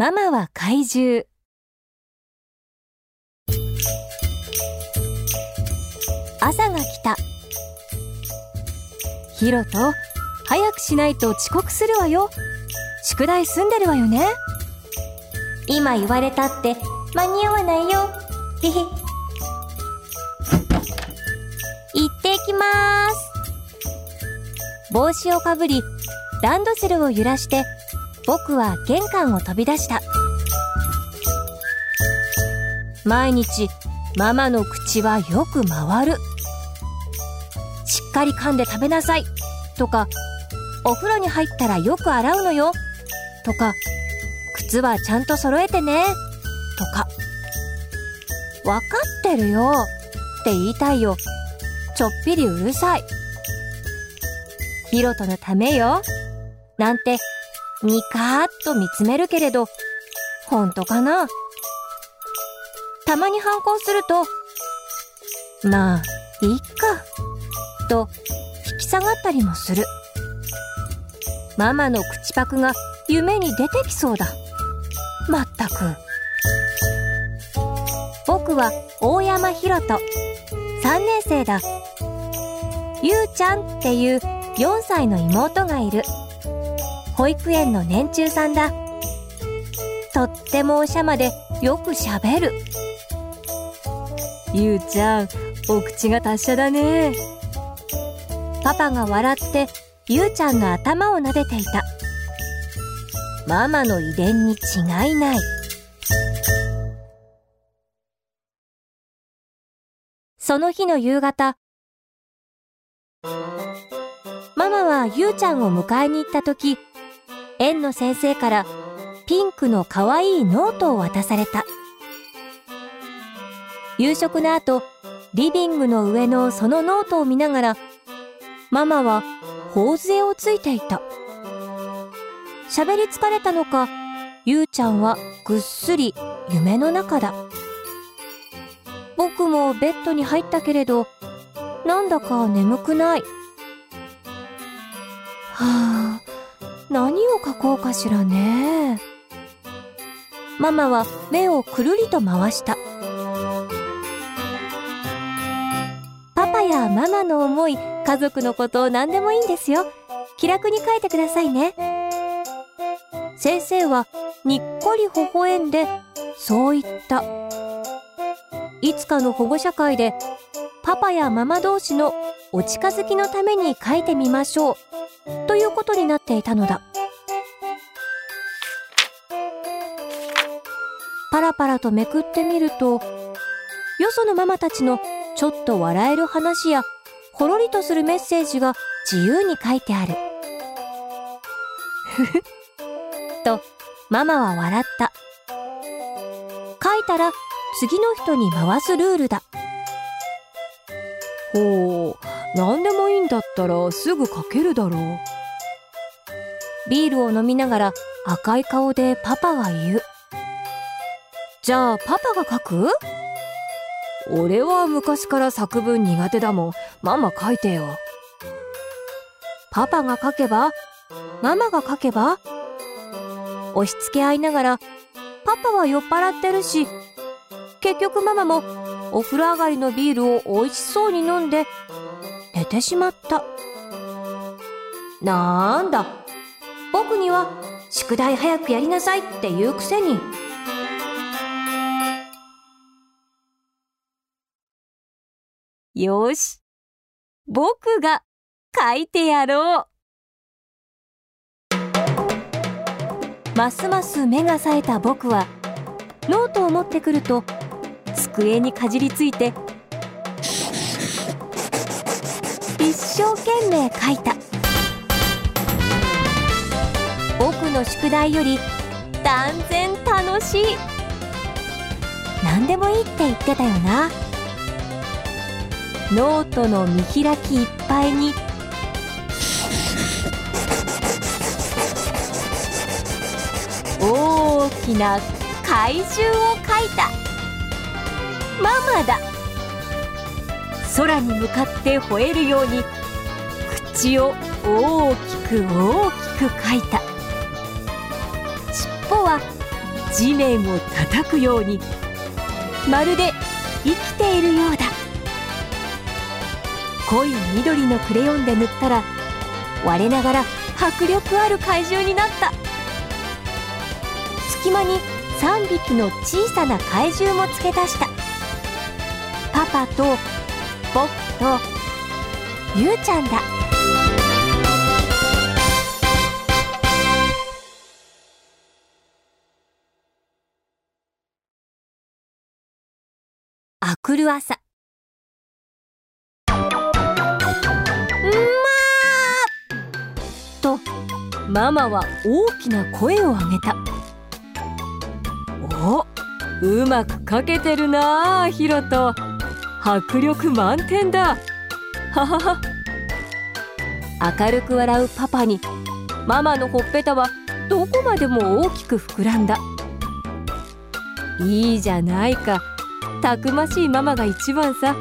ママは怪獣。朝が来た。ヒロト早くしないと遅刻するわよ。宿題済んでるわよね。今言われたって間に合わないよ。へへ行ってきます。帽子をかぶりランドセルを揺らして僕は玄関を飛び出した。毎日ママの口はよく回る。しっかり噛んで食べなさい。とかお風呂に入ったらよく洗うのよ。とか靴はちゃんと揃えてね。とかわかってるよ。って言いたいよ。ちょっぴりうるさい。ヒロトのためよ。なんてニカーッと見つめるけれど本当かな？たまに反抗するとまあいっかと引き下がったりもする。ママの口パクが夢に出てきそうだ。まったく。僕は大山ひろと3年生だ。ゆうちゃんっていう4歳の妹がいる。保育園の年中さんだ。とってもおしゃまでよくしゃべる。ゆうちゃんお口が達者だね。パパが笑ってゆうちゃんの頭を撫でていた。ママの遺伝に違いない。その日の夕方ママはゆうちゃんを迎えに行った時園の先生からピンクのかわいいノートを渡された。夕食の後リビングの上のそのノートを見ながらママは頬杖をついていた。喋り疲れたのかゆうちゃんはぐっすり夢の中だ。僕もベッドに入ったけれどなんだか眠くない。はあ。何を書こうかしらね。ママは目をくるりと回した。パパやママの思い家族のことを何でもいいんですよ。気楽に書いてくださいね。先生はにっこり微笑んでそう言った。いつかの保護者会でパパやママ同士のお近づきのために書いてみましょう。ということになっていたのだ。パラパラとめくってみるとよそのママたちのちょっと笑える話やほろりとするメッセージが自由に書いてある。ふふとママは笑った。書いたら次の人に回すルールだ。ほう。何でもいいんだったらすぐ書けるだろう。ビールを飲みながら赤い顔でパパが言う。じゃあパパが書く？俺は昔から作文苦手だもん。ママ書いてよ。パパが書けば？ママが書けば？押し付け合いながらパパは酔っ払ってるし結局ママもお風呂上がりのビールを美味しそうに飲んで寝てしまった。なんだ僕には宿題早くやりなさいって言うくせに。よし僕が書いてやろう。ますます目が冴えた僕はノートを持ってくると机にかじりついて一生懸命書いた。僕の宿題より断然楽しい。何でもいいって言ってたよな。ノートの見開きいっぱいに。大きな怪獣を描いた。ママだ。空に向かって吠えるように口を大きく大きく描いた。尻尾は地面を叩くようにまるで生きているようだ。濃い緑のクレヨンで塗ったら我ながら迫力ある怪獣になった。隙間に3匹の小さな怪獣も付け足した。パと僕とゆうちゃんだ。あくる朝とママは大きな声を上げた。おうまくかけてるなあヒロト。迫力満点だ。ははは。明るく笑うパパにママのほっぺたはどこまでも大きく膨らんだ。いいじゃないか。たくましいママが一番さ。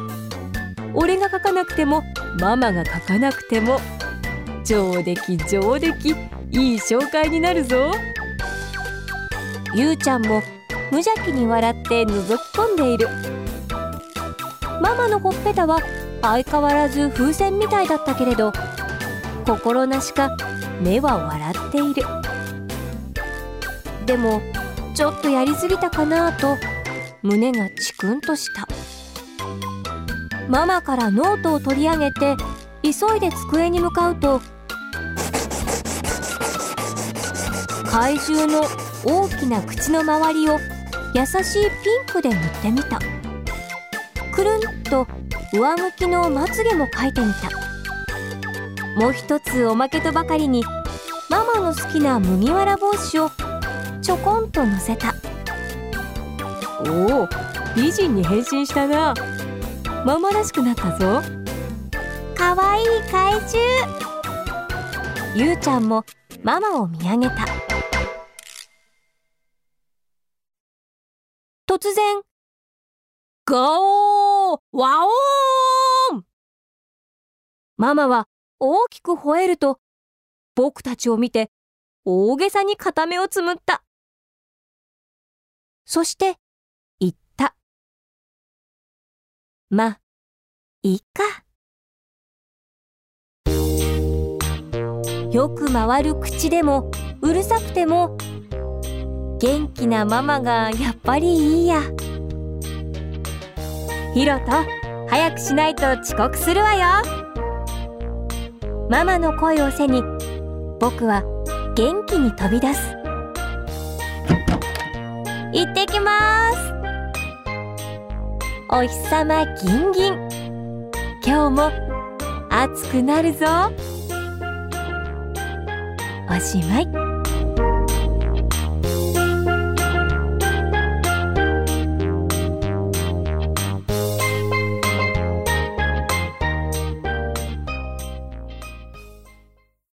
俺が書かなくてもママが書かなくても。上出来上出来。いい紹介になるぞ。ゆうちゃんも無邪気に笑って覗き込んでいる。ママのほっぺたは相変わらず風船みたいだったけれど心なしか目は笑っている。でもちょっとやりすぎたかなと胸がチクンとした。ママからノートを取り上げて急いで机に向かうと怪獣の大きな口の周りを優しいピンクで塗ってみた。くるんと上向きのまつげも描いてみた。もう一つおまけとばかりにママの好きな麦わら帽子をちょこんと乗せた。おお美人に変身したな。ママらしくなったぞ。かわいい怪獣。ゆうちゃんもママを見上げた。突然ガオーワオーン！ママは大きく吠えると僕たちを見て大げさに片目をつむった。そして言った。まいいか。よく回る口でもうるさくても元気なママがやっぱりいいや。ヒロト早くしないと遅刻するわよ。ママの声を背に僕は元気に飛び出す。行ってきます。お日様ギンギン。今日も暑くなるぞ。おしまい。